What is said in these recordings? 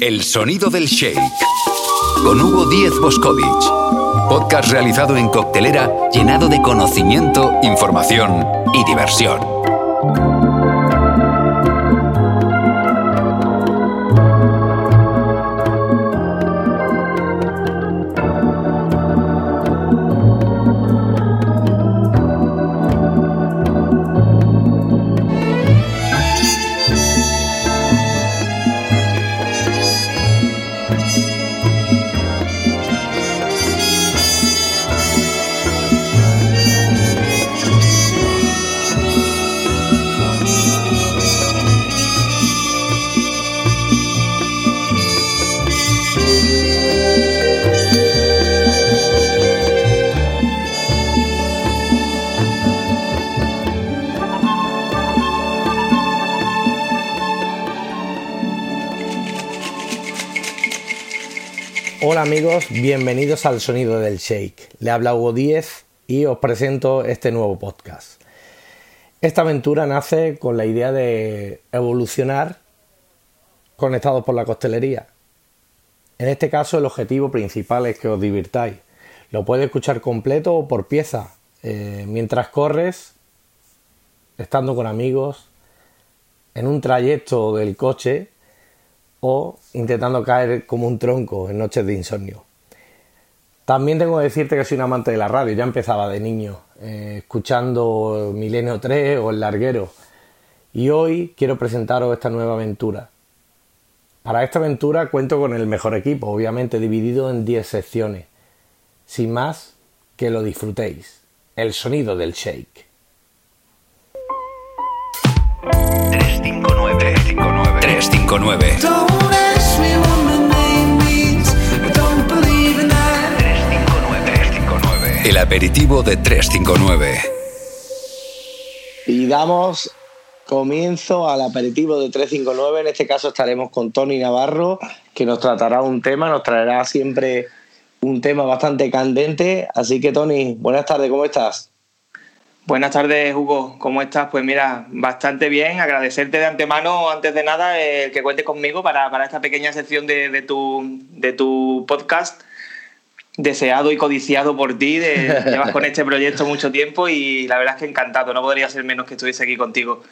El sonido del shake. Con Hugo Díez Boscovich. Podcast realizado en coctelera llenado de conocimiento, información y diversión. Bienvenidos al Sonido del Shake. Le habla Hugo Díez y os presento este nuevo podcast. Esta aventura nace con la idea de evolucionar conectados por la costelería. En este caso el objetivo principal es que os divirtáis. Lo puedes escuchar completo o por pieza, eh, mientras corres, estando con amigos, en un trayecto del coche o intentando caer como un tronco en noches de insomnio. También tengo que decirte que soy un amante de la radio, ya empezaba de niño, eh, escuchando Milenio 3 o El Larguero. Y hoy quiero presentaros esta nueva aventura. Para esta aventura cuento con el mejor equipo, obviamente dividido en 10 secciones. Sin más, que lo disfrutéis. El sonido del shake. 359 359 359 El aperitivo de 359. Y damos comienzo al aperitivo de 359. En este caso estaremos con Tony Navarro, que nos tratará un tema, nos traerá siempre un tema bastante candente. Así que Tony, buenas tardes, ¿cómo estás? Buenas tardes, Hugo. ¿Cómo estás? Pues mira, bastante bien. Agradecerte de antemano, antes de nada, el que cuentes conmigo para, para esta pequeña sección de, de, tu, de tu podcast deseado y codiciado por ti. De, llevas con este proyecto mucho tiempo y la verdad es que encantado. No podría ser menos que estuviese aquí contigo.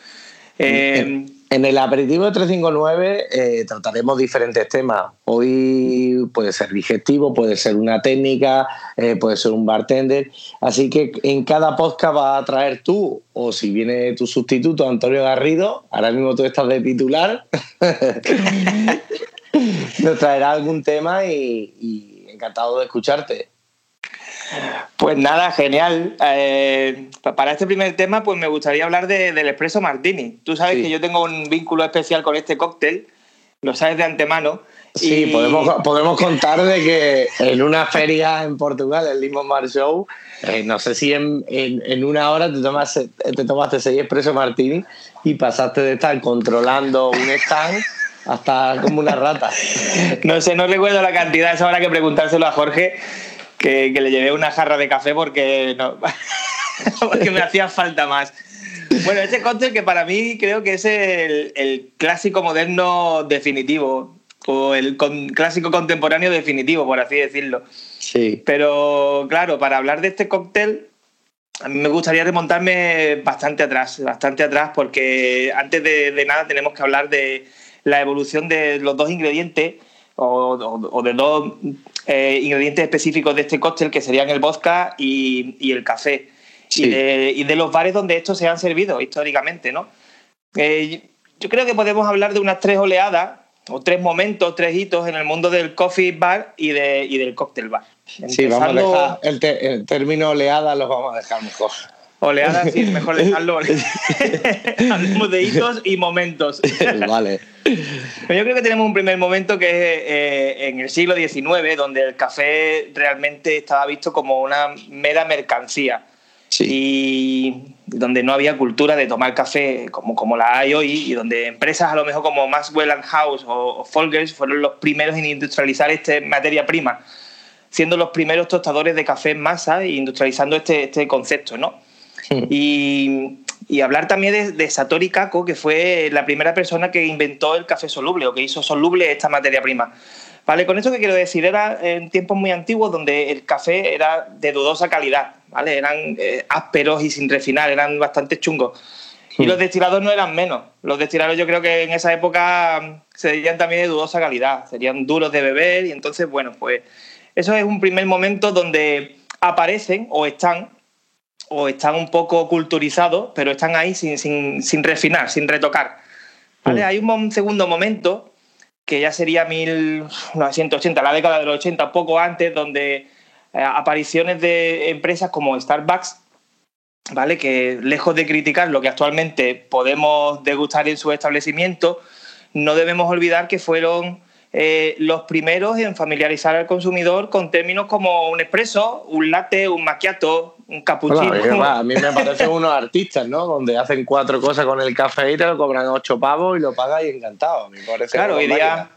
Eh, en el aperitivo de 359 eh, trataremos diferentes temas. Hoy puede ser digestivo, puede ser una técnica, eh, puede ser un bartender. Así que en cada podcast va a traer tú, o si viene tu sustituto, Antonio Garrido, ahora mismo tú estás de titular, nos traerá algún tema y, y encantado de escucharte. Pues nada, genial. Eh, para este primer tema, pues me gustaría hablar de, del espresso martini. Tú sabes sí. que yo tengo un vínculo especial con este cóctel, lo sabes de antemano. Sí, y... podemos, podemos contar de que en una feria en Portugal, el Limon Mar Show, eh, no sé si en, en, en, una hora te, tomas, te tomaste seis espresso martini y pasaste de estar controlando un stand hasta como una rata. no sé, no recuerdo la cantidad, eso habrá que preguntárselo a Jorge que, que, le llevé una jarra de café porque, no, porque me hacía falta más. Bueno, este cóctel que para mí creo que es el, el clásico moderno definitivo o el con, clásico contemporáneo definitivo, por así decirlo. Sí. Pero claro, para hablar de este cóctel, a mí me gustaría remontarme bastante atrás, bastante atrás, porque antes de, de nada tenemos que hablar de la evolución de los dos ingredientes o, o, o de dos eh, ingredientes específicos de este cóctel que serían el vodka y, y el café. Sí. Y, de, y, de, los bares donde estos se han servido históricamente, ¿no? Eh, yo creo que podemos hablar de unas tres oleadas o tres momentos, tres hitos en el mundo del coffee bar y, de, y del cóctel bar. Empezando... Sí, vamos a dejar el, te, el término oleada lo vamos a dejar mejor. Oleada, sí, mejor dejarlo. Hablemos de hitos y momentos. vale. Yo creo que tenemos un primer momento que es eh, en el siglo XIX, donde el café realmente estaba visto como una mera mercancía. Sí. Y donde no había cultura de tomar café como, como la hay hoy, y donde empresas a lo mejor como Maxwell and House o, o Folgers fueron los primeros en industrializar esta materia prima, siendo los primeros tostadores de café en masa e industrializando este, este concepto, ¿no? Sí. Y y hablar también de, Satori Kako, que fue la primera persona que inventó el café soluble o que hizo soluble esta materia prima. Vale, con esto que quiero decir, era en tiempos muy antiguos donde el café era de dudosa calidad, ¿vale? Eran eh, ásperos y sin refinar, eran bastante chungos. Y hmm. los destilados no eran menos. Los destilados yo creo que en esa época mm, serían también de dudosa calidad, serían duros de beber y entonces, bueno, pues eso es un primer momento donde aparecen o están o están un poco culturizados, pero están ahí sin, sin, refinar, sin retocar. ¿Vale? Hmm. Hay un segundo momento que ya sería 1980, la década de los 80, poco antes, donde eh, apariciones de empresas como Starbucks, ¿vale? que lejos de criticar lo que actualmente podemos degustar en su establecimiento, no debemos olvidar que fueron eh, los primeros en familiarizar al consumidor con términos como un expreso, un latte, un macchiato, un cappuccino. a mí me parecen unos artistas, ¿no? Donde hacen cuatro cosas con el café y te lo cobran ocho pavos y lo pagas y encantado. claro, hoy día,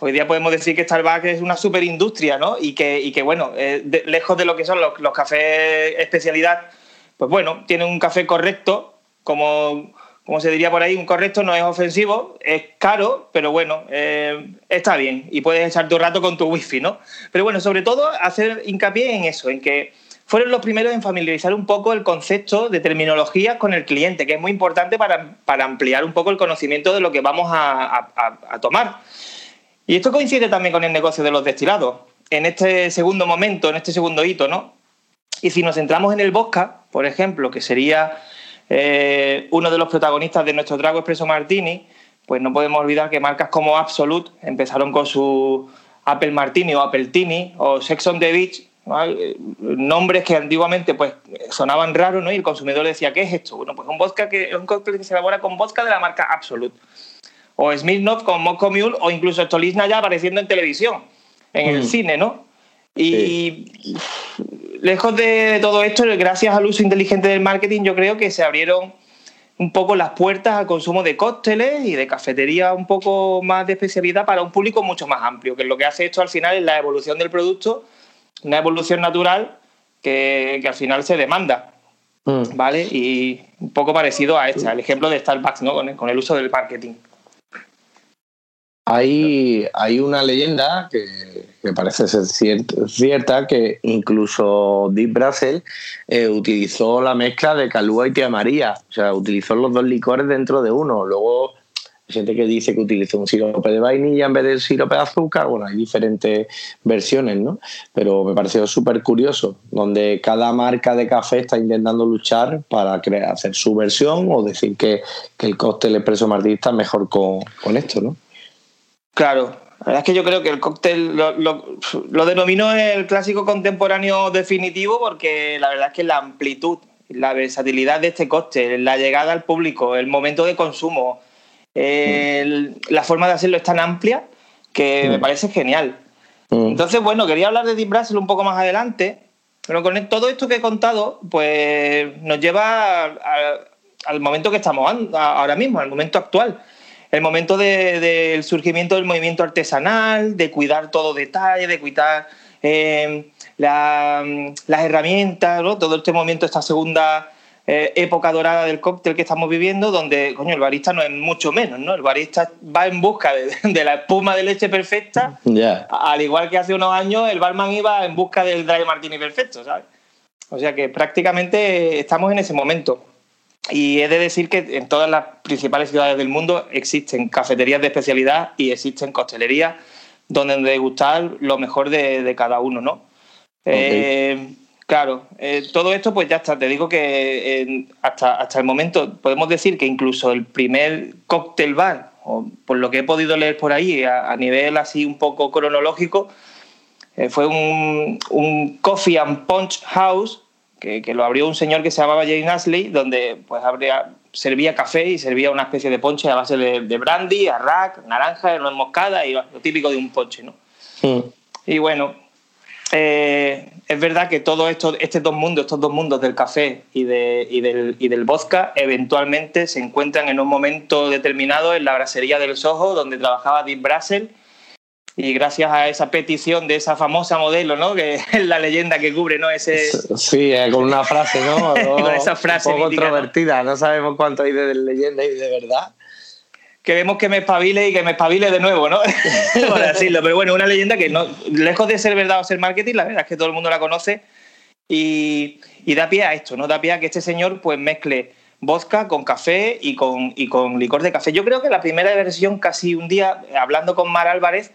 hoy día podemos decir que Starbucks es una superindustria, ¿no? Y que, y que bueno, eh, lejos de lo que son los, los cafés especialidad, pues bueno, tienen un café correcto, como como se diría por ahí, un correcto no es ofensivo, es caro, pero bueno, eh, está bien y puedes echar tu rato con tu wifi, ¿no? Pero bueno, sobre todo hacer hincapié en eso, en que fueron los primeros en familiarizar un poco el concepto de terminología con el cliente, que es muy importante para, ampliar un poco el conocimiento de lo que vamos a, a tomar. Y esto coincide también con el negocio de los destilados. En este segundo momento, en este segundo hito, ¿no? Y si nos centramos en el Bosca, por ejemplo, que sería eh, uno de los protagonistas de nuestro trago Espresso Martini, pues no podemos olvidar que marcas como Absolute empezaron con su Apple Martini o Apple Tini o Sex on the Beach, nombres que antiguamente pues sonaban raros, ¿no? Y el consumidor decía, ¿qué es esto? Bueno, pues un vodka que es un cóctel que se elabora con vodka de la marca Absolute. O Smirnoff con Moscow Mule o incluso Stolizna ya apareciendo en televisión, en el mm. cine, ¿no? Y lejos de todo esto, gracias al uso inteligente del marketing, yo creo que se abrieron un poco las puertas al consumo de cócteles y de cafetería un poco más de especialidad para un público mucho más amplio, que lo que hace esto al final es la evolución del producto, una evolución natural que, al final se demanda. Mm. ¿Vale? Y un poco parecido a este, al ejemplo de Starbucks, ¿no? con el uso del marketing. Hay, hay una leyenda que, parece ser cierta, que incluso Deep Brasil eh, utilizó la mezcla de Calúa y Tía María. O sea, utilizó los dos licores dentro de uno. Luego gente que dice que utilizó un sirope de vainilla en vez del sirope de azúcar. Bueno, hay diferentes versiones, ¿no? Pero me pareció súper curioso, donde cada marca de café está intentando luchar para crear, hacer su versión o decir que, el cóctel expreso martista es mejor con, con esto, ¿no? Claro, la verdad es que yo creo que el cóctel lo, lo, denominó el clásico contemporáneo definitivo porque la verdad es que la amplitud, la versatilidad de este cóctel, la llegada al público, el momento de consumo, la forma de hacerlo es tan amplia que me mm. parece genial. Mm. Entonces, bueno, quería hablar de Deep Brasil un poco más adelante, pero con todo esto que he contado, pues nos lleva al momento que estamos ahora mismo, al momento actual el momento del surgimiento del movimiento artesanal, de cuidar todo detalle, de cuidar eh, las herramientas, todo este movimiento, esta segunda eh, época dorada del cóctel que estamos viviendo, donde, coño, el barista no es mucho menos, ¿no? El barista va en busca de, la espuma de leche perfecta, al igual que hace unos años el barman iba en busca del dry martini perfecto, ¿sabes? O sea que prácticamente estamos en ese momento. Y he de decir que en todas las principales ciudades del mundo existen cafeterías de especialidad y existen costelerías donde degustar lo mejor de, cada uno, ¿no? Eh, claro, eh, todo esto pues ya está, te digo que hasta, hasta el momento podemos decir que incluso el primer cóctel bar, o por lo que he podido leer por ahí a, nivel así un poco cronológico, eh, fue un, un Coffee and Punch House que, lo abrió un señor que se llamaba Jane Ashley, donde pues servía café y servía una especie de ponche a base de, brandy, arrac, naranja, nuez moscada y lo típico de un ponche, ¿no? Y bueno, eh, es verdad que todo esto, estos dos mundos, estos dos mundos del café y, de, y, del, y del vodka, eventualmente se encuentran en un momento determinado en la brasería del Soho, donde trabajaba Deep Brassel y gracias a esa petición de esa famosa modelo, ¿no? Que es la leyenda que cubre, ¿no? Ese... Sí, eh, con una frase, ¿no? con esa frase. Un poco controvertida, ¿no? sabemos cuánto hay de leyenda y de verdad. Queremos que me espabile y que me espabile de nuevo, ¿no? Por decirlo. Pero bueno, una leyenda que no, lejos de ser verdad o ser marketing, la verdad es que todo el mundo la conoce y, y da pie a esto, ¿no? Da pie a que este señor pues mezcle vodka con café y con, y con licor de café. Yo creo que la primera versión, casi un día, hablando con Mar Álvarez,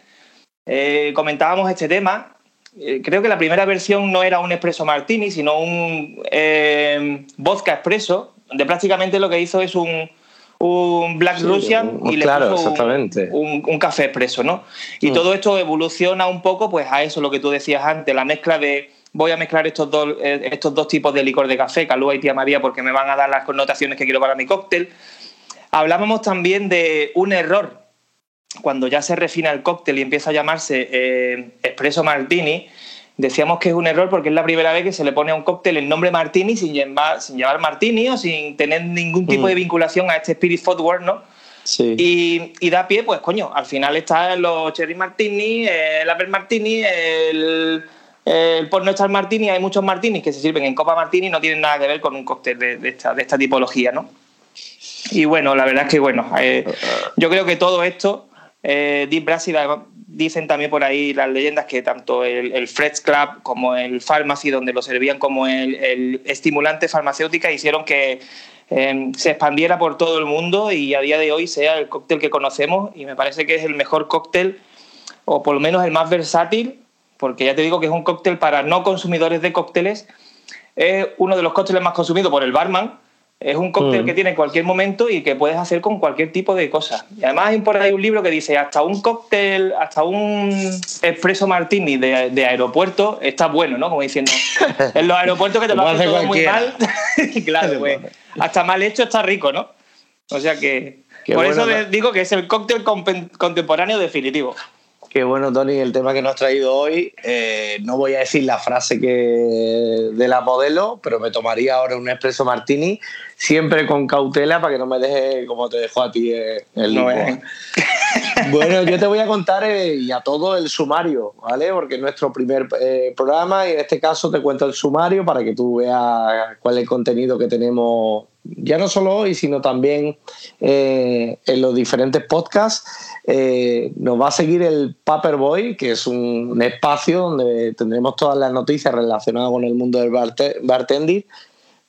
eh, comentábamos este tema. Eh, creo que la primera versión no era un espresso martini, sino un eh, vodka espresso, donde prácticamente lo que hizo es un, un Black Russian y le puso un, café expreso, ¿no? Y mm. todo esto evoluciona un poco pues a eso, lo que tú decías antes, la mezcla de voy a mezclar estos dos, estos dos tipos de licor de café, Calúa y Tía María, porque me van a dar las connotaciones que quiero para mi cóctel. Hablábamos también de un error cuando ya se refina el cóctel y empieza a llamarse eh, Espresso Martini, decíamos que es un error porque es la primera vez que se le pone a un cóctel el nombre Martini sin llevar, sin llevar Martini o sin tener ningún tipo de mm. vinculación a este Spirit Footwear, ¿no? Sí. Y, da pie, pues coño, al final están los Cherry Martini, el Apple Martini, el, el Pornostar Martini, hay muchos Martinis que se sirven en Copa Martini y no tienen nada que ver con un cóctel de, esta, de esta tipología, ¿no? Y bueno, la verdad es que bueno, eh, yo creo que todo esto eh, Deep Brasil, dicen también por ahí las leyendas que tanto el, el Club como el Pharmacy, donde lo servían como el, estimulante farmacéutica, hicieron que em, se expandiera por todo el mundo y a día de hoy sea el cóctel que conocemos. Y me parece que es el mejor cóctel o por lo menos el más versátil, porque ya te digo que es un cóctel para no consumidores de cócteles, es uno de los cócteles más consumidos por el barman, es un cóctel mm. que tiene en cualquier momento y que puedes hacer con cualquier tipo de cosa. Y además hay por ahí un libro que dice hasta un cóctel, hasta un espresso martini de, aeropuerto está bueno, ¿no? Como diciendo, en los aeropuertos que te lo hacen todo muy mal, claro, pues, hasta mal hecho está rico, ¿no? O sea que por eso digo que es el cóctel contemporáneo definitivo. Qué bueno, Tony, el tema que nos has traído hoy. Eh, no voy a decir la frase que de la modelo, pero me tomaría ahora un espresso martini, siempre con cautela para que no me deje como te dejó a ti eh, el no Bueno, yo te voy a contar eh, y a todo el sumario, ¿vale? Porque es nuestro primer programa y en este caso te cuento el sumario para que tú veas cuál es el contenido que tenemos ya no solo hoy, sino también en los diferentes podcasts. Eh, nos va a seguir el Paperboy, que es un, espacio donde tendremos todas las noticias relacionadas con el mundo del bartending,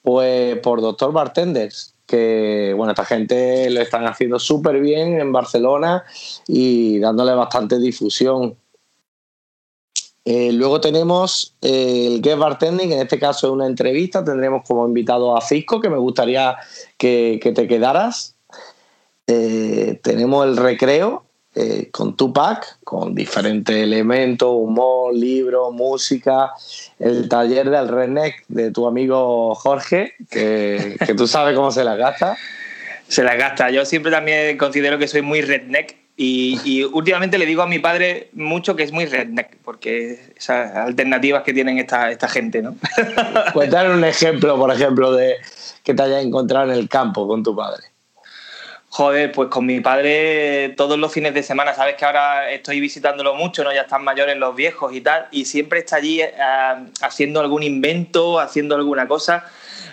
pues por Doctor Bartenders, que bueno, esta gente lo están haciendo súper bien en Barcelona y dándole bastante difusión. Eh, luego tenemos eh, el Get Bartending, en este caso es una entrevista, tendremos como invitado a Cisco, que me gustaría que, te quedaras. tenemos el recreo, eh, con Tupac, con diferentes elementos, humor, libro, música, el taller del redneck de tu amigo Jorge, que, tú sabes cómo se la gasta. Se la gasta. Yo siempre también considero que soy muy redneck y, últimamente le digo a mi padre mucho que es muy redneck, porque esas alternativas que tienen esta, esta gente, ¿no? Cuéntale un ejemplo, por ejemplo, de que te hayas encontrado en el campo con tu padre. Joder, pues con mi padre todos los fines de semana, sabes que ahora estoy visitándolo mucho, ¿no? Ya están mayores los viejos y tal, y siempre está allí eh, haciendo algún invento, haciendo alguna cosa,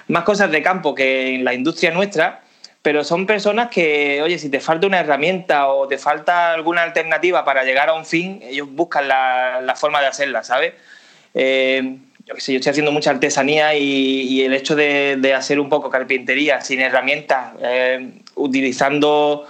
más cosas de campo que en la industria nuestra, pero son personas que, oye, si te falta una herramienta o te falta alguna alternativa para llegar a un fin, ellos buscan la, forma de hacerla, ¿sabes? Eh, yo sé, yo estoy haciendo mucha artesanía y, el hecho de, hacer un poco carpintería sin herramientas, eh, utilizando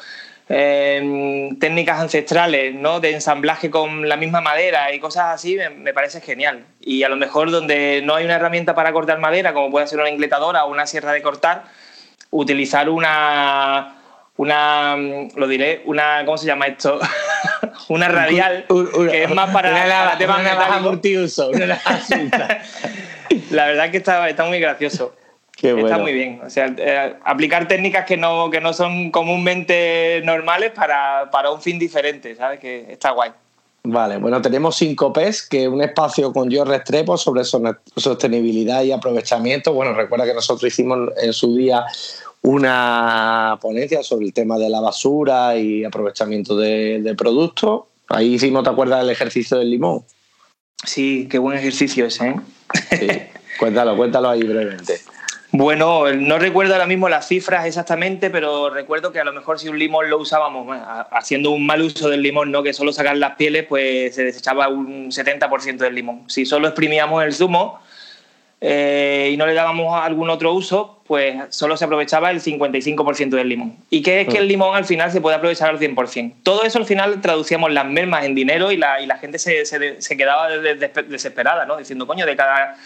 eh, técnicas ancestrales, ¿no? De ensamblaje con la misma madera y cosas así, me, parece genial. Y a lo mejor donde no hay una herramienta para cortar madera, como puede ser una ingletadora o una sierra de cortar, utilizar una una, lo diré, una, ¿cómo se llama esto? una radial, que es más para, una, temas multiuso. la verdad es que está, está muy gracioso. Está muy bien. O sea, eh, aplicar técnicas que no, que no son comúnmente normales para, para un fin diferente, ¿sabes? Que está guay. Vale, bueno, tenemos cinco P's, que es un espacio con yo Restrepo sobre sostenibilidad y aprovechamiento. Bueno, recuerda que nosotros hicimos en su día una ponencia sobre el tema de la basura y aprovechamiento de, productos. Ahí hicimos, ¿te acuerdas del ejercicio del limón? Sí, qué buen ejercicio ese, ¿eh? Sí. Cuéntalo, cuéntalo ahí brevemente. Bueno, no recuerdo ahora mismo las cifras exactamente, pero recuerdo que a lo mejor si un limón lo usábamos haciendo un mal uso del limón, ¿no? que solo sacar las pieles, pues se desechaba un 70% del limón. Si solo exprimíamos el zumo eh, y no le dábamos algún otro uso, pues solo se aprovechaba el 55% del limón. ¿Y qué es que el mm. limón al final se puede aprovechar al 100%? Todo eso al final traducíamos las mermas en dinero y la, y la gente se, se, se quedaba desesperada, ¿no? diciendo, coño, de cada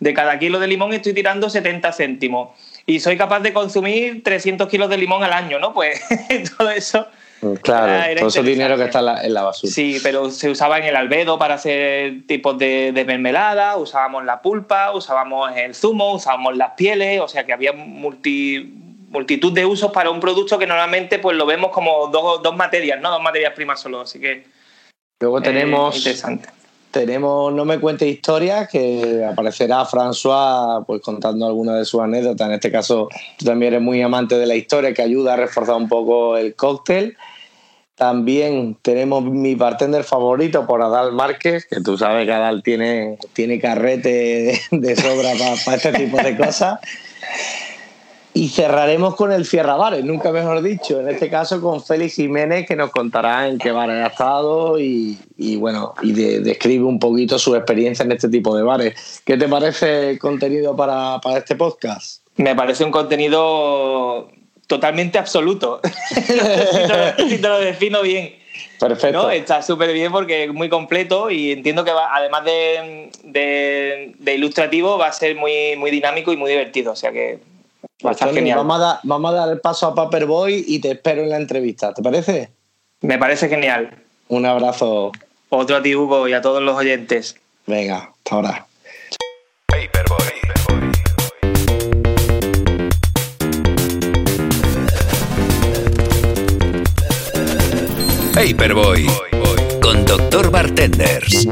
de cada kilo de limón estoy tirando 70 céntimos y soy capaz de consumir 300 kilos de limón al año, ¿no? Pues todo eso... Mm, claro, todo ese dinero que está en la, basura. Sí, pero se usaba en el albedo para hacer tipos de, mermelada, usábamos la pulpa, usábamos el zumo, usábamos las pieles, o sea que había multitud de usos para un producto que normalmente pues lo vemos como dos, dos materias, ¿no? Dos materias primas solo, así que... Luego tenemos... interesante tenemos No me cuente historias, que aparecerá François pues, contando algunas de sus anécdotas. En este caso, tú también eres muy amante de la historia, que ayuda a reforzar un poco el cóctel. También tenemos mi bartender favorito por Adal Márquez, que tú sabes que Adal tiene, tiene carrete de sobra para este tipo de cosas. Y cerraremos con el Cierra Bares, nunca mejor dicho, en este caso con Félix Jiménez, que nos contará en qué bares ha estado y, bueno, y describe un poquito su experiencia en este tipo de bares. ¿Qué te parece el contenido para, este podcast? Me parece un contenido totalmente absoluto, si, te lo, defino bien. Perfecto. Está súper bien porque es muy completo y entiendo que además de, de, ilustrativo va a ser muy, muy dinámico y muy divertido. O sea que Vamos a, dar, vamos a dar el paso a Paperboy y te espero en la entrevista. ¿Te parece? Me parece genial. Un abrazo. Otro a ti, Hugo, y a todos los oyentes. Venga, hasta ahora. Paperboy con Doctor Bartenders.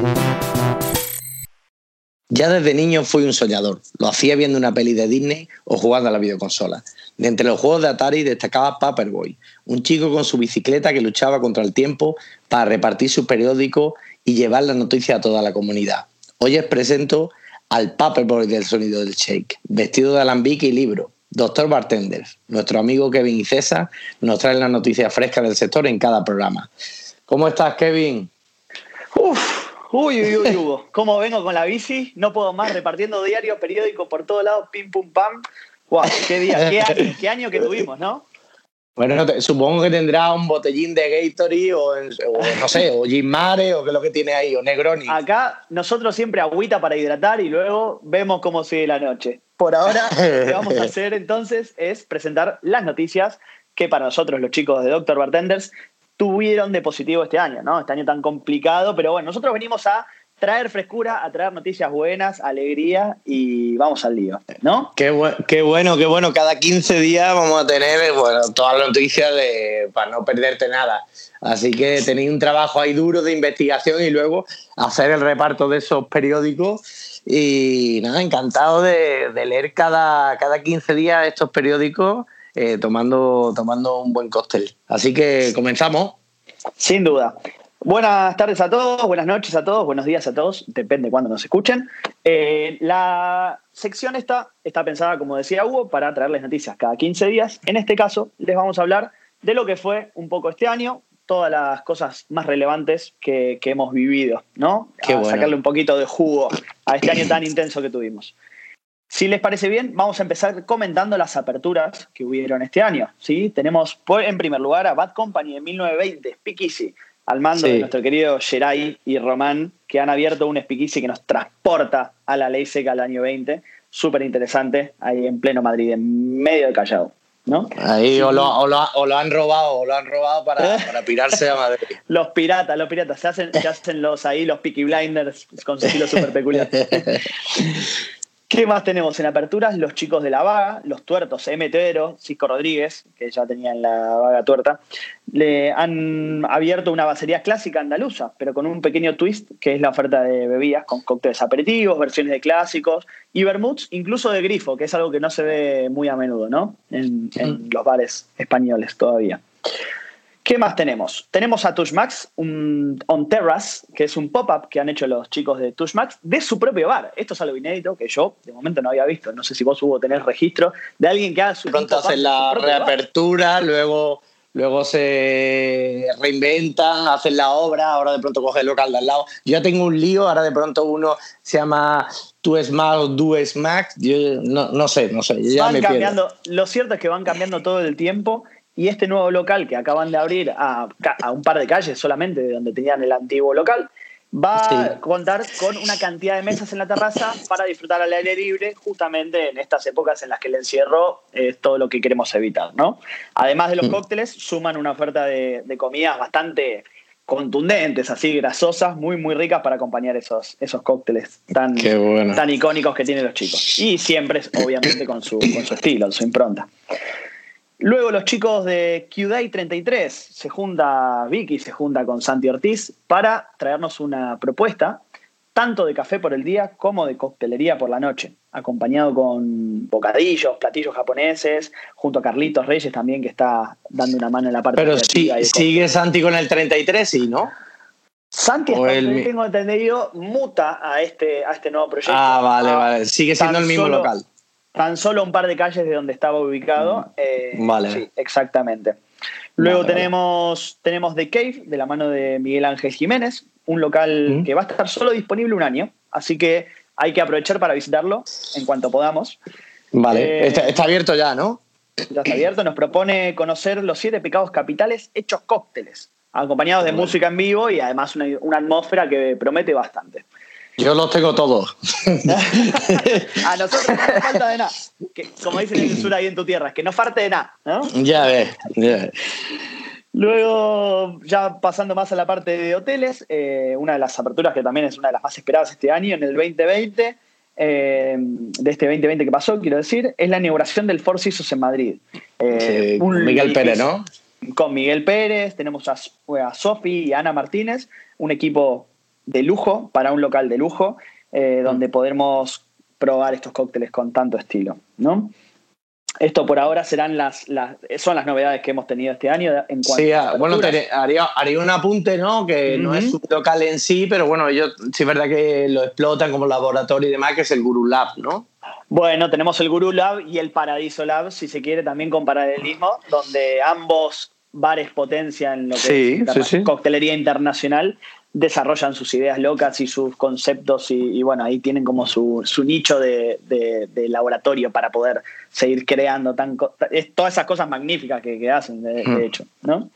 Ya desde niño fui un soñador. Lo hacía viendo una peli de Disney o jugando a la videoconsola. De entre los juegos de Atari destacaba Paperboy, un chico con su bicicleta que luchaba contra el tiempo para repartir su periódico y llevar la noticia a toda la comunidad. Hoy os presento al Paperboy del sonido del shake, vestido de alambique y libro. Doctor Bartender, nuestro amigo Kevin y César nos traen las noticias frescas del sector en cada programa. ¿Cómo estás, Kevin? Uf, Uy, uy, uy, Hugo. ¿Cómo vengo con la bici? No puedo más, repartiendo diarios, periódicos por todos lados, pim, pum, pam. Guau, qué día, qué año, que tuvimos, ¿no? Bueno, supongo que tendrá un botellín de Gatorade o, no sé, o Jim Mare o qué es lo que tiene ahí, o Negroni. Acá nosotros siempre agüita para hidratar y luego vemos cómo sigue la noche. Por ahora, lo que vamos a hacer entonces es presentar las noticias que para nosotros, los chicos de Doctor Bartenders, tuvieron de positivo este año, ¿no? Este año tan complicado, pero bueno, nosotros venimos a traer frescura, a traer noticias buenas, alegría y vamos al lío, ¿no? Qué, bueno, qué bueno. Cada 15 días vamos a tener, bueno, todas las noticias de, para no perderte nada. Así que tenéis un trabajo ahí duro de investigación y luego hacer el reparto de esos periódicos. Y nada, encantado de, de leer cada, cada 15 días estos periódicos eh, tomando, tomando un buen cóctel. Así que comenzamos. Sin duda. Buenas tardes a todos, buenas noches a todos, buenos días a todos, depende de cuándo nos escuchen. Eh, la sección esta está pensada, como decía Hugo, para traerles noticias cada 15 días. En este caso, les vamos a hablar de lo que fue un poco este año, todas las cosas más relevantes que, hemos vivido, ¿no? a sacarle un poquito de jugo a este año tan intenso que tuvimos. Si les parece bien, vamos a empezar comentando las aperturas que hubieron este año. ¿sí? Tenemos en primer lugar a Bad Company en 1920, Speakeasy, al mando de nuestro querido Geray y Román, que han abierto un Speakeasy que nos transporta a la ley seca del año 20. Súper interesante, ahí en pleno Madrid, en medio de Callao. ¿No? Ahí o, lo, han robado, o lo han robado para, pirarse a Madrid. los piratas, los piratas, se hacen, se hacen los ahí, los Peaky Blinders con su estilo súper peculiar. ¿Qué más tenemos en aperturas? Los chicos de la vaga, los tuertos M. Cisco Rodríguez, que ya tenían la vaga tuerta, le han abierto una basería clásica andaluza, pero con un pequeño twist que es la oferta de bebidas con cócteles aperitivos, versiones de clásicos y vermuts, incluso de grifo, que es algo que no se ve muy a menudo, ¿no? En, en los bares españoles todavía. ¿Qué más tenemos? Tenemos a Tushmax, un On Terrace, que es un pop-up que han hecho los chicos de Tushmax de su propio bar. Esto es algo inédito que yo de momento no había visto. No sé si vos hubo tener registro de alguien que haga su Pronto hacen la reapertura, luego, luego se reinventan, hacen la obra, ahora de pronto coge el local de al lado. Yo ya tengo un lío, ahora de pronto uno se llama Tu Smart o Smack. Yo no, no sé, no sé. Ya van me cambiando. Lo cierto es que van cambiando todo el tiempo y este nuevo local que acaban de abrir a, un par de calles solamente de donde tenían el antiguo local, va a contar con una cantidad de mesas en la terraza para disfrutar al aire libre, justamente en estas épocas en las que el encierro es todo lo que queremos evitar, ¿no? Además de los mm. cócteles, suman una oferta de, comidas bastante contundentes, así grasosas, muy, muy ricas para acompañar esos, esos cócteles tan, tan icónicos que tienen los chicos. Y siempre, obviamente, con su, con su estilo, su impronta. Luego los chicos de QDay 33 se junta Vicky, se junta con Santi Ortiz para traernos una propuesta tanto de café por el día como de coctelería por la noche, acompañado con bocadillos, platillos japoneses, junto a Carlitos Reyes también que está dando una mano en la parte Pero sí, sigue Santi con el 33, sí, ¿no? Santi, tengo entendido, muta a este, a este nuevo proyecto. Ah, vale, vale. Sigue siendo el mismo local. Tan solo un par de calles de donde estaba ubicado. Mm. Eh, vale. Sí, exactamente. Luego tenemos, tenemos The Cave, de la mano de Miguel Ángel Jiménez, un local mm. que va a estar solo disponible un año, así que hay que aprovechar para visitarlo en cuanto podamos. Vale, eh, está, abierto ya, ¿no? Ya está abierto, nos propone conocer los siete pecados capitales hechos cócteles, acompañados de música en vivo y además una, una atmósfera que promete bastante. Yo los tengo todos. a nosotros no nos falta de nada. como dicen en el sur ahí en tu tierra, que no falte de nada, ¿no? Ya ves. Luego, ya pasando más a la parte de hoteles, eh, una de las aperturas que también es una de las más esperadas este año, en el 2020, eh, de este 2020 que pasó, quiero decir, es la inauguración del Four Seasons en Madrid. Eh, Miguel Pérez, ¿no? Con Miguel Pérez, tenemos a, a Sofi y Ana Martínez, un equipo de lujo para un local de lujo eh, donde podremos probar estos cócteles con tanto estilo, ¿no? Esto por ahora serán las, las, son las novedades que hemos tenido este año en cuanto sí, ah, bueno, haría, haría, un apunte, ¿no? Que no es un local en sí, pero bueno, ellos sí es verdad que lo explotan como laboratorio y demás, que es el Guru Lab, ¿no? Bueno, tenemos el Guru Lab y el Paradiso Lab, si se quiere, también con paralelismo, donde ambos bares potencian lo que es coctelería internacional desarrollan sus ideas locas y sus conceptos y, bueno, ahí tienen como su, nicho de, laboratorio para poder seguir creando tan, todas esas cosas magníficas que, hacen, de, hmm. hecho, ¿no?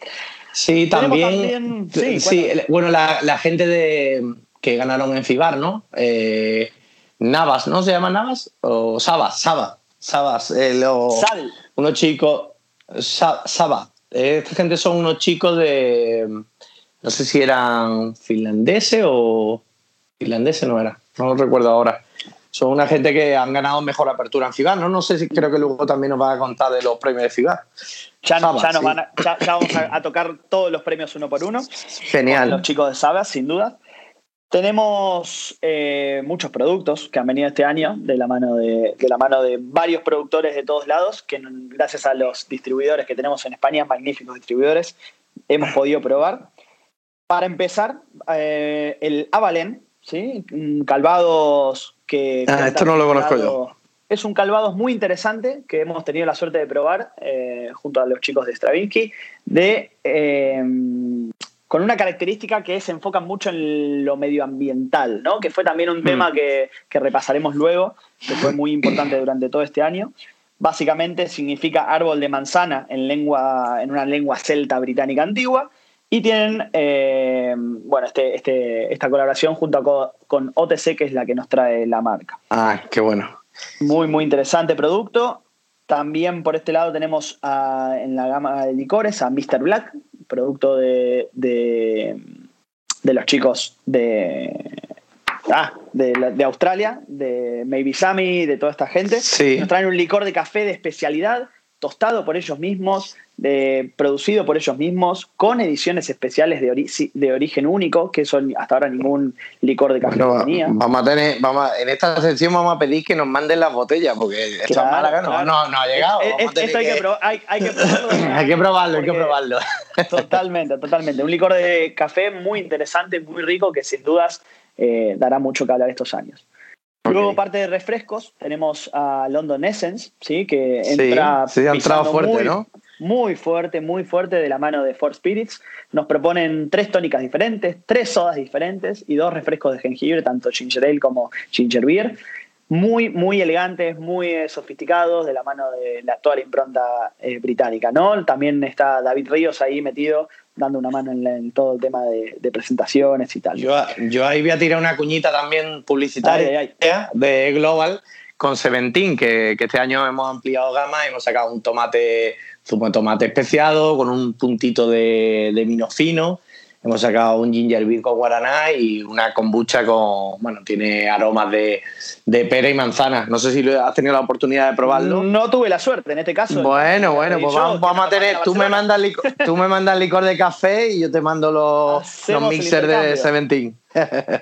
Sí, también, sí, bueno, la, gente de que ganaron en FIBAR, ¿no? Eh, Navas, ¿no? ¿Se llama Navas? O Sabas, Saba, Sabas, eh, unos chicos, Saba, esta gente son unos chicos de no sé si eran finlandeses o finlandeses no era, no lo recuerdo ahora. Son una gente que han ganado mejor apertura en FIBAR, ¿no? No sé si creo que luego también nos va a contar de los premios de FIBAR. Ya, nos van ya, vamos a, tocar todos los premios uno por uno. Genial. Los chicos de Sabas, sin duda. Tenemos eh, muchos productos que han venido este año de la, mano de, de, la mano de varios productores de todos lados, que gracias a los distribuidores que tenemos en España, magníficos distribuidores, hemos podido probar. Para empezar, eh, el Avalen, ¿sí? Calvados que... Ah, esto no lo conozco yo. Es un calvados muy interesante que hemos tenido la suerte de probar eh, junto a los chicos de Stravinsky, de, eh, con una característica que se enfoca mucho en lo medioambiental, ¿no? que fue también un mm. tema que, que repasaremos luego, que fue muy importante durante todo este año básicamente significa árbol de manzana en, lengua, en una lengua celta británica antigua, y tienen, eh, bueno, este, este, esta colaboración junto con, OTC, que es la que nos trae la marca. Ah, qué bueno. Muy, muy interesante producto. También por este lado tenemos en la gama de licores a Mr. Black, producto de, de, los chicos de, ah, de, Australia, de Maybe Sammy, de toda esta gente. Sí. Nos traen un licor de café de especialidad tostado por ellos mismos, producido por ellos mismos, con ediciones especiales de, de origen único, que eso hasta ahora ningún licor de café tenía. Vamos a tener, vamos en esta sección vamos a pedir que nos manden las botellas, porque esto es Málaga no, no, no, ha llegado. esto hay que, hay, que probarlo. hay que probarlo, hay que probarlo. totalmente, totalmente. Un licor de café muy interesante, muy rico, que sin dudas eh, dará mucho que hablar estos años. Luego, parte de refrescos, tenemos a London Essence, ¿sí? que entra sí, ha entrado fuerte, muy, ¿no? Muy fuerte, muy fuerte de la mano de Four Spirits. Nos proponen tres tónicas diferentes, tres sodas diferentes y dos refrescos de jengibre, tanto ginger ale como ginger beer. Muy, muy elegantes, muy eh, sofisticados, de la mano de la actual impronta eh, británica, ¿no? También está David Ríos ahí metido dando una mano en, todo el tema de, presentaciones y tal. Yo, yo, ahí voy a tirar una cuñita también publicitaria de Global con Seventeen, que, que, este año hemos ampliado gama y hemos sacado un tomate, zumo de tomate especiado con un puntito de, de vino fino hemos sacado un ginger beer con guaraná y una kombucha con, bueno, tiene aromas de, de pera y manzana. No sé si has tenido la oportunidad de probarlo. No tuve la suerte en este caso. Bueno, bueno, pues vamos, a tener, tú me, mandas licor, tú me mandas licor de café y yo te mando los, los mixers de Seventeen.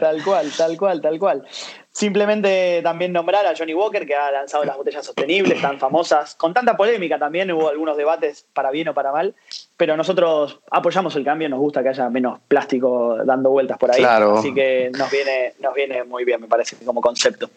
Tal cual, tal cual, tal cual. Simplemente también nombrar a Johnny Walker, que ha lanzado las botellas sostenibles, tan famosas, con tanta polémica también, hubo algunos debates para bien o para mal, pero nosotros apoyamos el cambio, nos gusta que haya menos plástico dando vueltas por ahí, así que nos viene, nos viene muy bien, me parece, como concepto.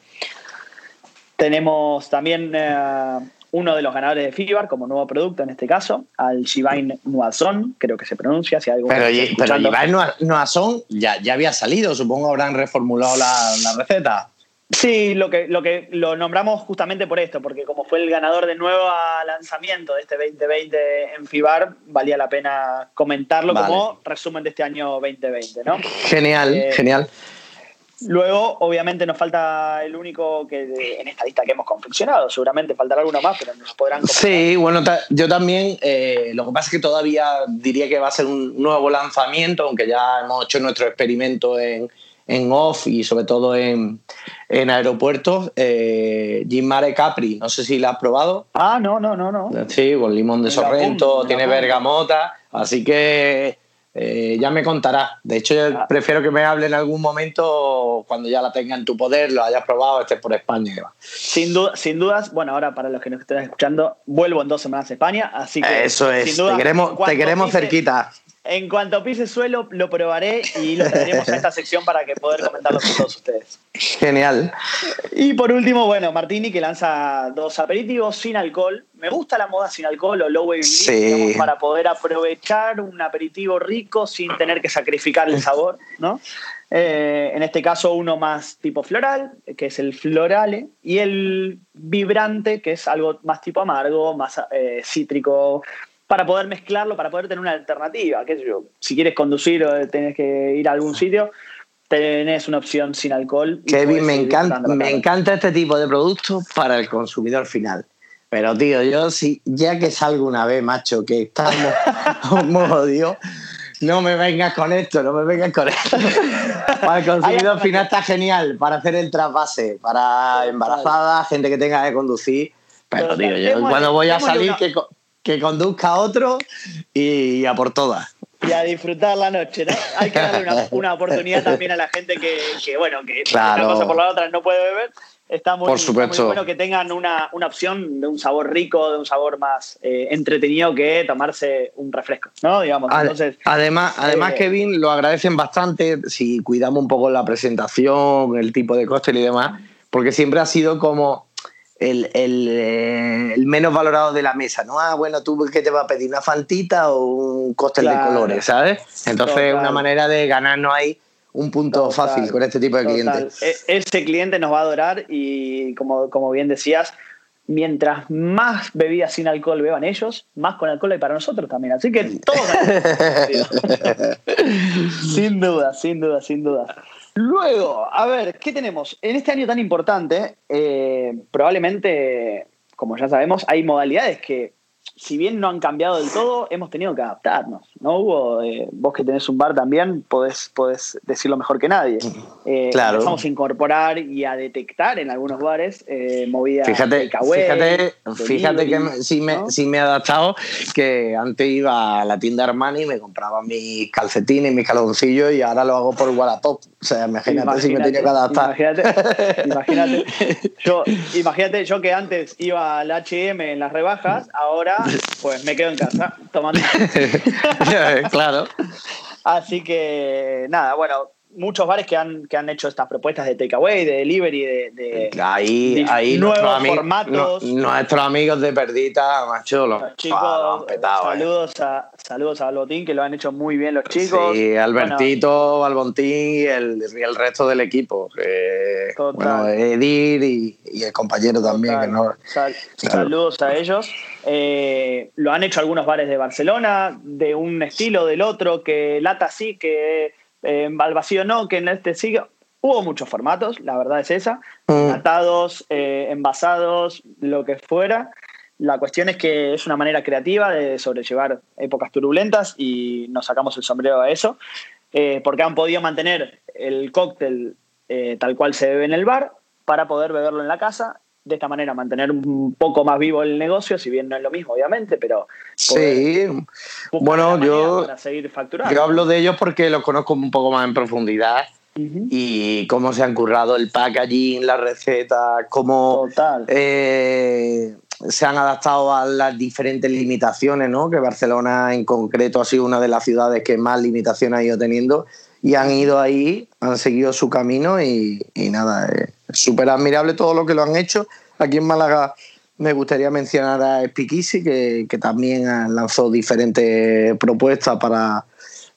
Tenemos también eh, uno de los ganadores de FIBAR como nuevo producto en este caso, al Shivain Noison, creo que se pronuncia. Si hay pero, pero Shivain Noison ya, ya había salido, supongo habrán reformulado la, receta. Sí, lo que, lo que lo nombramos justamente por esto, porque como fue el ganador de nuevo lanzamiento de este 2020 en FIBAR, valía la pena comentarlo como resumen de este año 2020, ¿no? Genial, eh, genial. Luego, obviamente, nos falta el único que en esta lista que hemos confeccionado. Seguramente faltará alguno más, pero nos podrán. Sí, bueno, yo también. Eh, lo que pasa es que todavía diría que va a ser un nuevo lanzamiento, aunque ya hemos hecho nuestro experimento en, en off y sobre todo en, en aeropuertos. Eh, Jim Mare Capri, no sé si la has probado. Ah, no, no, no, no. Sí, con limón de Sorrento, tiene bergamota, así que eh, ya me contarás. De hecho, yo ah. prefiero que me hable en algún momento cuando ya la tenga en tu poder, lo hayas probado, estés por España. Sin, sin dudas, bueno, ahora para los que nos estén escuchando, vuelvo en dos semanas a España, así que. Eso es, te queremos, te queremos cerquita. En cuanto pise suelo, lo probaré y lo tendremos en esta sección para que poder comentarlo con todos ustedes. Genial. Y por último, bueno, Martini que lanza dos aperitivos sin alcohol. Me gusta la moda sin alcohol o low wave para poder aprovechar un aperitivo rico sin tener que sacrificar el sabor, ¿no? Eh, en este caso, uno más tipo floral, que es el florale, y el vibrante, que es algo más tipo amargo, más eh, cítrico, para poder mezclarlo, para poder tener una alternativa. ¿Qué yo? Si quieres conducir o tienes que ir a algún sitio, tenés una opción sin alcohol. Kevin, me encanta, me encanta este tipo de productos para el consumidor final. Pero, tío, yo sí, ya que salgo una vez, macho, que estamos como Dios, no me vengas con esto, no me vengas con esto. para el consumidor final está genial, para hacer el trasvase, para embarazadas, gente que tenga que conducir. Pero, tío, yo cuando voy a salir, que, que conduzca a otro y a por todas. Y a disfrutar la noche, ¿no? Hay que darle una, oportunidad también a la gente que, bueno, que una cosa por la otra no puede beber. Está muy, bueno que tengan una, opción de un sabor rico, de un sabor más eh, entretenido que tomarse un refresco, ¿no? Digamos. Entonces, además, además, eh, Kevin, lo agradecen bastante si cuidamos un poco la presentación, el tipo de cóctel y demás, porque siempre ha sido como el, eh, el, menos valorado de la mesa, ¿no? Ah, bueno, tú qué te vas a pedir, una fantita o un cóctel de colores, ¿sabes? Entonces, es una manera de ganarnos ahí un punto fácil con este tipo de clientes. E, ese cliente nos va a adorar y, como, como bien decías, mientras más bebidas sin alcohol beban ellos, más con alcohol hay para nosotros también. Así que todo. sin duda, sin duda, sin duda. Luego, a ver, ¿qué tenemos? En este año tan importante, eh, probablemente, como ya sabemos, hay modalidades que si bien no han cambiado del todo, hemos tenido que adaptarnos. ¿no, Hugo? Eh, vos que tenés un bar también, podés, podés decirlo mejor que nadie. Eh, claro. Empezamos a incorporar y a detectar en algunos bares eh, movidas Fíjate, takeaway, fíjate, fíjate que me- sí, me, ¿no? sí me he adaptado, que antes iba a la tienda Armani y me compraba mis calcetines, mis caloncillos y ahora lo hago por Wallapop. O sea, imagínate, si me tenía que adaptar. Imagínate, imagínate. Yo, imagínate, yo que antes iba al HM en las rebajas, ahora pues me quedo en casa tomando. claro. Así que nada, bueno, muchos bares que han, que han hecho estas propuestas de takeaway, de delivery, de, de- Ahí, de ahí nuevos nuestros amigos, formatos. no- nuestros amigos de Perdita, macho, los, Los chicos, lo han petado, eh. saludos, a, saludos a Albotín, que lo han hecho muy bien los chicos. Sí, Albertito, Albontín y el, y el resto del equipo. Total. bueno, Edir y, y el compañero también. Total. Que no, Sal- Claro. Saludos a ellos. Eh, lo han hecho algunos bares de Barcelona, de un estilo, del otro, que lata sí, que eh, al vacío no, que en este sí. Hubo muchos formatos, la verdad es esa. Mm. Latados, eh, envasados, lo que fuera. La cuestión es que es una manera creativa de sobrellevar épocas turbulentas y nos sacamos el sombrero a eso, eh, porque han podido mantener el cóctel eh, tal cual se bebe en el bar para poder beberlo en la casa. De esta manera mantener un poco más vivo el negocio, si bien no es lo mismo, obviamente, pero Sí, bueno, yo, para seguir facturando. yo hablo de ellos porque los conozco un poco más en profundidad y cómo se han currado el packaging, la receta, cómo Total. eh, se han adaptado a las diferentes limitaciones, ¿no? Que Barcelona en concreto ha sido una de las ciudades que más limitaciones ha ido teniendo y han ido ahí, han seguido su camino y, y nada, es súper admirable todo lo que lo han hecho. Aquí en Málaga me gustaría mencionar a Speakeasy, que, que también lanzó diferentes propuestas para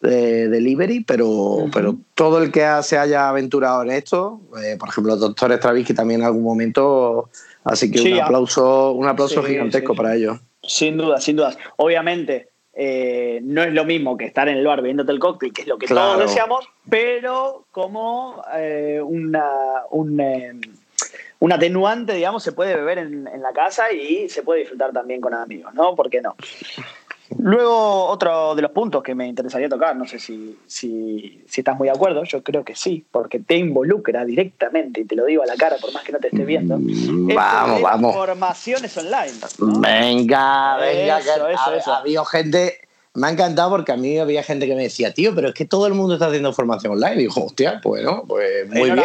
eh, delivery, pero, pero todo el que se haya aventurado en esto, eh, por ejemplo, el doctor Stravinsky también en algún momento, así que Sí, un aplauso, un aplauso Sí, gigantesco sí. para ellos. Sin duda, sin dudas. Obviamente, eh, no es lo mismo que estar en el bar bebiéndote el cóctel, que es lo que Claro. todos deseamos, pero como eh, una, un, eh, un atenuante, digamos, se puede beber en, en la casa y se puede disfrutar también con amigos, ¿no? ¿Por qué no? Luego, otro de los puntos que me interesaría tocar, no sé si, si, si estás muy de acuerdo, yo creo que sí, porque te involucra directamente, y te lo digo a la cara por más que no te esté viendo. es Vamos, de vamos. Formaciones online. ¿no? Venga, venga, Eso, que eso, ha, eso. ha habido gente. Me ha encantado porque a mí había gente que me decía, tío, pero es que todo el mundo está haciendo formación online. Y digo, hostia, bueno, pues muy bien. ¿no?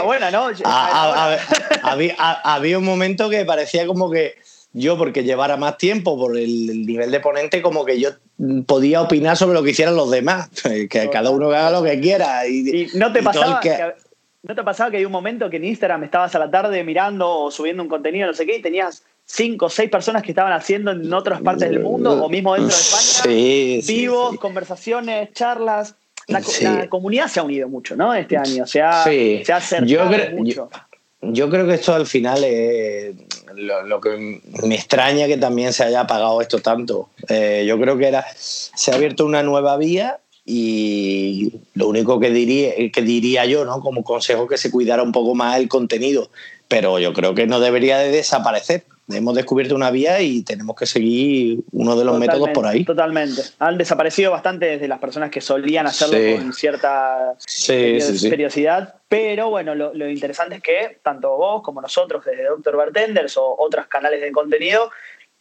Ah, ah, Enhorabuena. había, ah, había un momento que parecía como que yo, porque llevara más tiempo por el, el nivel de ponente, como que yo podía opinar sobre lo que hicieran los demás. Que cada uno haga lo que quiera. Y, ¿Y no te y pasaba que- que... ¿No te pasaba que hay un momento que en Instagram estabas a la tarde mirando o subiendo un contenido, no sé qué, y tenías cinco o seis personas que estaban haciendo en otras partes del mundo o mismo dentro de España? Sí, sí, vivos, sí. conversaciones, charlas. La, Sí. la comunidad se ha unido mucho, ¿no? Este año. Se ha, Sí. se ha acercado Yo mucho. Yo creo que esto al final es lo, lo que me extraña que también se haya apagado esto tanto. Eh, yo creo que era se ha abierto una nueva vía y lo único que diría, que diría yo, ¿no? Como consejo que se cuidara un poco más el contenido, pero yo creo que no debería de desaparecer. Hemos descubierto una vía y tenemos que seguir uno de los métodos por ahí. Totalmente. Han desaparecido bastante desde las personas que solían hacerlo Sí. con cierta Sí, sí, periodicidad. Pero bueno, lo, lo interesante es que tanto vos como nosotros, desde Doctor Bartenders o otros canales de contenido,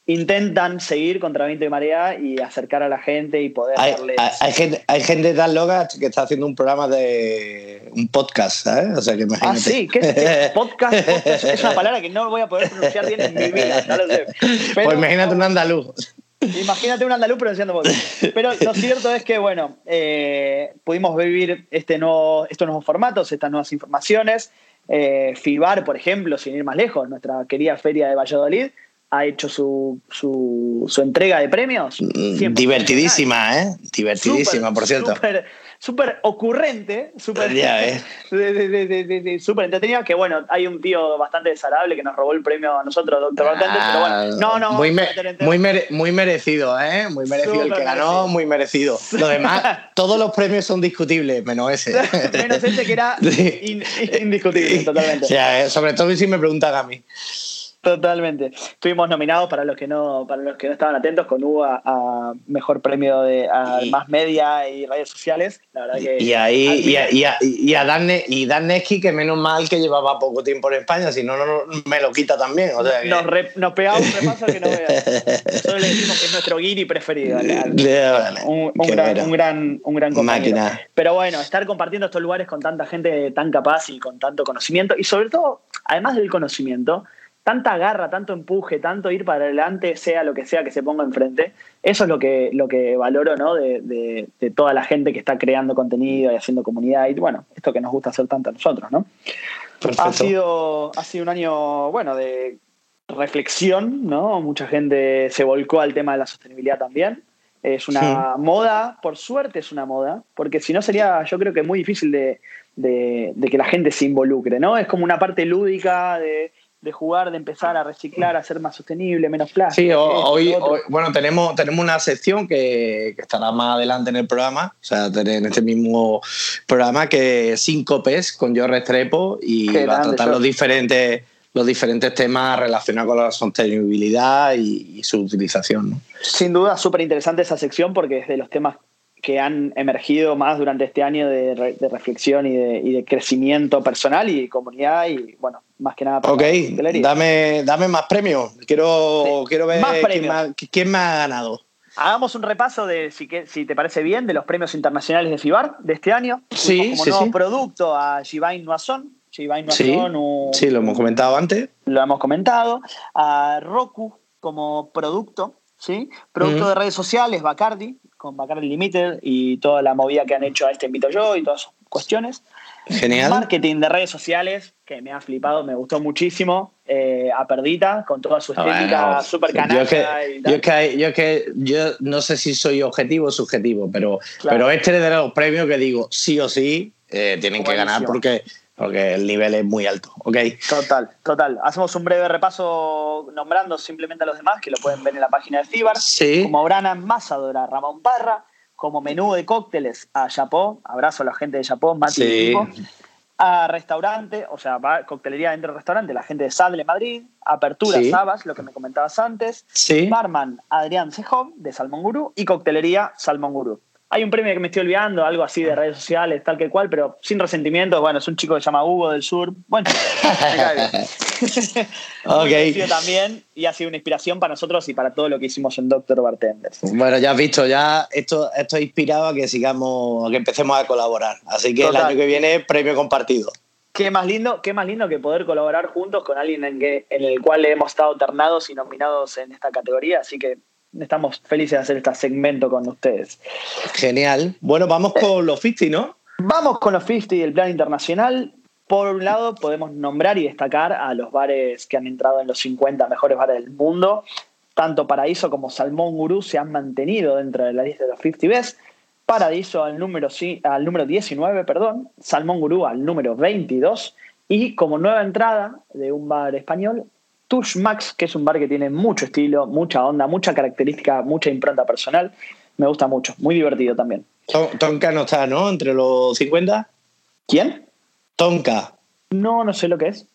intentan seguir contra viento y marea y acercar a la gente y poder Hay, darles. hay- hay gente, hay gente tan loca que está haciendo un programa de un podcast, ¿sabes? O sea que Ah, imagínate. sí, ¿qué es qué? podcast? podcast? Es una palabra que no voy a poder pronunciar bien en mi vida, no lo sé. Pero- pues imagínate un andaluz. Imagínate un andaluz pronunciando podcast. Pero lo cierto es que, bueno, eh, pudimos vivir este nuevo, estos nuevos formatos, estas nuevas informaciones. Eh, Fibar, por ejemplo, sin ir más lejos, nuestra querida feria de Valladolid, ha hecho su, su, su entrega de premios. 100% Divertidísima, ¿eh? Divertidísima, por cierto. Súper, ocurrente, súper eh. entretenida. Que bueno, hay un tío bastante desagradable que nos robó el premio a nosotros, Doctor Bartender, pero bueno, no, no, Ah, muy, me- muy, mere- muy merecido, ¿eh? Muy merecido. el que ganó, merecido. muy merecido. Lo demás, todos los premios son discutibles, menos ese. Menos ese que era in- indiscutible, totalmente. Eh, sobre todo si me preguntan a mí. Totalmente. Estuvimos nominados para los que no, para los que no estaban atentos con Hugo a, mejor premio de más media y redes sociales. La verdad que y ahí y a, y a, y a Dan, y Dan que menos mal que llevaba poco tiempo en España, si no, no me lo quita también. O sea nos, nos, pegamos un repaso que no veas. Solo le decimos que es nuestro guiri preferido. un, gran, un, gran, un gran compañero. Máquina. Pero bueno, estar compartiendo estos lugares con tanta gente tan capaz y con tanto conocimiento y sobre todo, además del conocimiento, tanta garra, tanto empuje, tanto ir para adelante, sea lo que sea que se ponga enfrente. Eso es lo que, lo que valoro ¿no? de, toda la gente que está creando contenido y haciendo comunidad y bueno, esto que nos gusta hacer tanto a nosotros, ¿no? Ha sido, ha sido un año, bueno, de reflexión, ¿no? Mucha gente se volcó al tema de la sostenibilidad también. Es una moda, por suerte es una moda, porque si no sería, yo creo que muy difícil de, de, que la gente se involucre, ¿no? Es como una parte lúdica de de jugar, de empezar a reciclar, a ser más sostenible, menos plástico. Sí, hoy, bueno, tenemos, tenemos una sección que, estará más adelante en el programa, o sea, en este mismo programa, que es Síncopes con George Restrepo y va a tratar los diferentes, los diferentes temas relacionados con la sostenibilidad y, su utilización. Sin duda, súper interesante esa sección porque es de los temas que han emergido más durante este año de, reflexión y de, crecimiento personal y comunidad y bueno, más que nada para Ok, dame, dame más premios. Quiero, quiero ver quién, me ha ganado. Hagamos un repaso de, si, si te parece bien, de los premios internacionales de FIBAR de este año. Sí, como sí, nuevo producto a Givain Noison. sí, sí, lo hemos comentado antes. Lo hemos comentado. A Roku como producto, ¿sí? Producto de redes sociales, Bacardi, con Bacardi Limited y toda la movida que han hecho a este invito yo y todas esas cuestiones. Genial. Marketing de redes sociales, que me ha flipado, me gustó muchísimo. Eh, a Perdita, con toda su estética súper canalla. Yo, que, yo, que, yo, no sé si soy objetivo o subjetivo, pero, pero este es de los premios que digo, sí o sí, eh, tienen que ganar porque porque el nivel es muy alto. ¿ok? Total, total. Hacemos un breve repaso nombrando simplemente a los demás, que lo pueden ver en la página de Cibar. Sí. Como Brana Masadora, a Ramón Parra. Como menú de cócteles a Japó. Abrazo a la gente de Japó, Mati sí. A restaurante, o sea, coctelería dentro del restaurante, la gente de Sadle Madrid. Apertura Sabas, lo que me comentabas antes. Sí. Barman Adrián Sejón, de Salmón Gurú. Y coctelería Salmón Gurú. Hay un premio que me estoy olvidando, algo así de redes sociales, tal que cual, pero sin resentimiento. Bueno, es un chico que se llama Hugo del Sur. Bueno, me cae ok. también y ha sido una inspiración para nosotros y para todo lo que hicimos en Doctor Bartenders. Bueno, ya has visto, ya esto, esto ha inspirado a que sigamos, a que empecemos a colaborar. Así que el año que viene, premio compartido. Qué más lindo, qué más lindo que poder colaborar juntos con alguien en, que, en el cual hemos estado ternados y nominados en esta categoría. Así que estamos felices de hacer este segmento con ustedes. Genial. Bueno, vamos con los 50, ¿no? Vamos con los 50 del plan internacional. Por un lado, podemos nombrar y destacar a los bares que han entrado en los 50 mejores bares del mundo. Tanto Paraíso como Salmón Gurú se han mantenido dentro de la lista de los 50 Best. Paradiso al número, al número 19, perdón. Salmón Gurú al número 22. Y como nueva entrada de un bar español, Tush Max, que es un bar que tiene mucho estilo, mucha onda, mucha característica, mucha impronta personal. Me gusta mucho, muy divertido también. Tonka no está, ¿no? Entre los 50. ¿Quién? Tonka. No, no sé lo que es.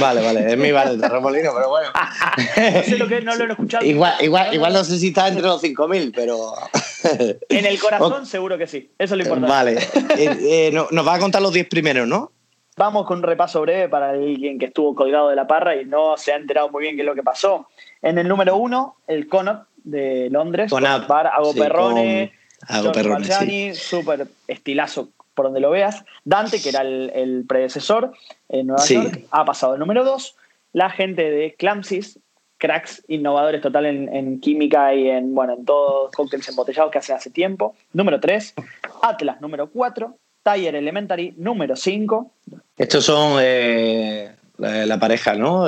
Vale, vale, es mi bar de Remolino, pero bueno. no sé lo que es, no lo he escuchado. Igual, igual, igual no sé si está entre los 5.000, pero. en el corazón, seguro que sí. Eso es lo importante. Vale. Eh, eh, nos va a contar los 10 primeros, ¿no? Vamos con un repaso breve para alguien que estuvo colgado de la parra y no se ha enterado muy bien qué es lo que pasó. En el número uno, el Connaught de Londres. Connaught. Hago sí, Perrone. Hago Perrone. Marciani, sí. Súper estilazo por donde lo veas. Dante, que era el, predecesor en Nueva. York, ha pasado el número dos. La gente de Clamsis, cracks innovadores total en, química y en, bueno, en todos cócteles embotellados que hace hace tiempo. Número tres Atlas número cuatro Tiger Elementary número 5. Estos son eh, la, pareja, ¿no?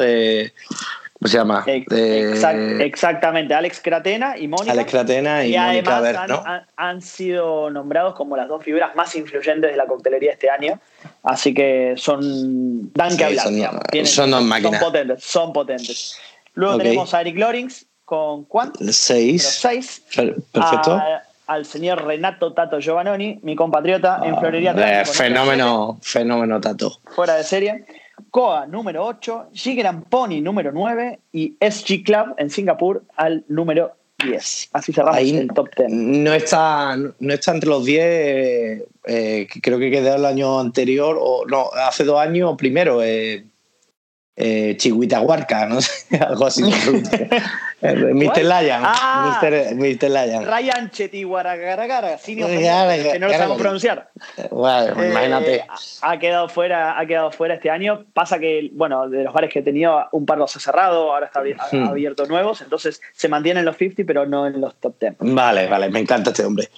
¿Cómo se llama? Exactamente, Alex Cratena y Mónica. Alex Cratena y, y Mónica Ver, han, ¿no? han, sido nombrados como las dos figuras más influyentes de la coctelería este año. Así que son. Dan sí, que hablar. Son, son dos máquinas. Son potentes, son potentes. Luego tenemos a Eric Lorings con ¿cuánto? Seis. Seis. Perfecto al señor Renato Tato Giovannoni, mi compatriota en Florería eh, fenómeno, fenómeno Tato. Fuera de serie. Koa número 8, Jigeran Pony número 9 y SG Club en Singapur al número 10. Así cerramos Ahí el top 10. No está, no está entre los 10, eh, creo que quedó el año anterior, o no, hace dos años primero, eh, eh, Chihuitahuarca, no sé, algo así. Mr. Lyon. Ah. Mr. Mr. Lyon. Ryan Chetihuaragaragara, sin que no lo sabemos pronunciar. Bueno, Eh, imagínate. Ha quedado fuera, ha quedado fuera este año. Pasa que, bueno, de los bares que tenido, un par los ha cerrado, ahora está Hmm. abierto nuevos, entonces se mantienen en los 50, pero no en los top 10. Vale, vale, me encanta este hombre.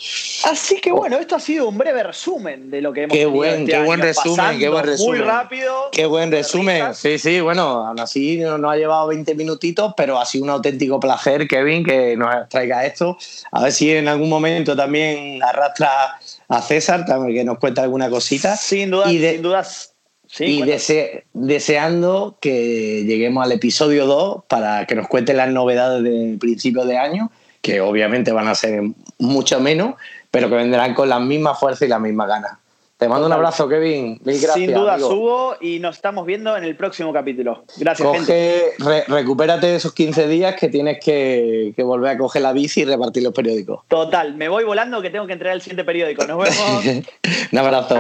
Así que bueno, esto ha sido un breve resumen de lo que hemos Qué buen- este qué buen año, resumen, pasando qué buen resumen. Muy rápido. Qué buen resumen. Sí, sí, bueno, aún así no- nos ha llevado 20 minutitos, pero ha sido un auténtico placer, Kevin, que nos traiga esto. A ver si en algún momento también arrastra a César, también que nos cuente alguna cosita. Sin dudas, Y de- sin dudas. Sí, y dese- deseando que lleguemos al episodio 2 para que nos cuente las novedades del principio de año, que obviamente van a ser mucho menos, pero que vendrán con la misma fuerza y la misma ganas. Te mando un abrazo, Kevin. Mil gracias. sin dudas, amigo. Hugo, y nos estamos viendo en el próximo capítulo. Gracias, gente. Coge, re- recupérate de esos 15 días que tienes que, que volver a coger la bici y repartir los periódicos. Total, me voy volando que tengo que entregar el siguiente periódico. Nos vemos. un abrazo.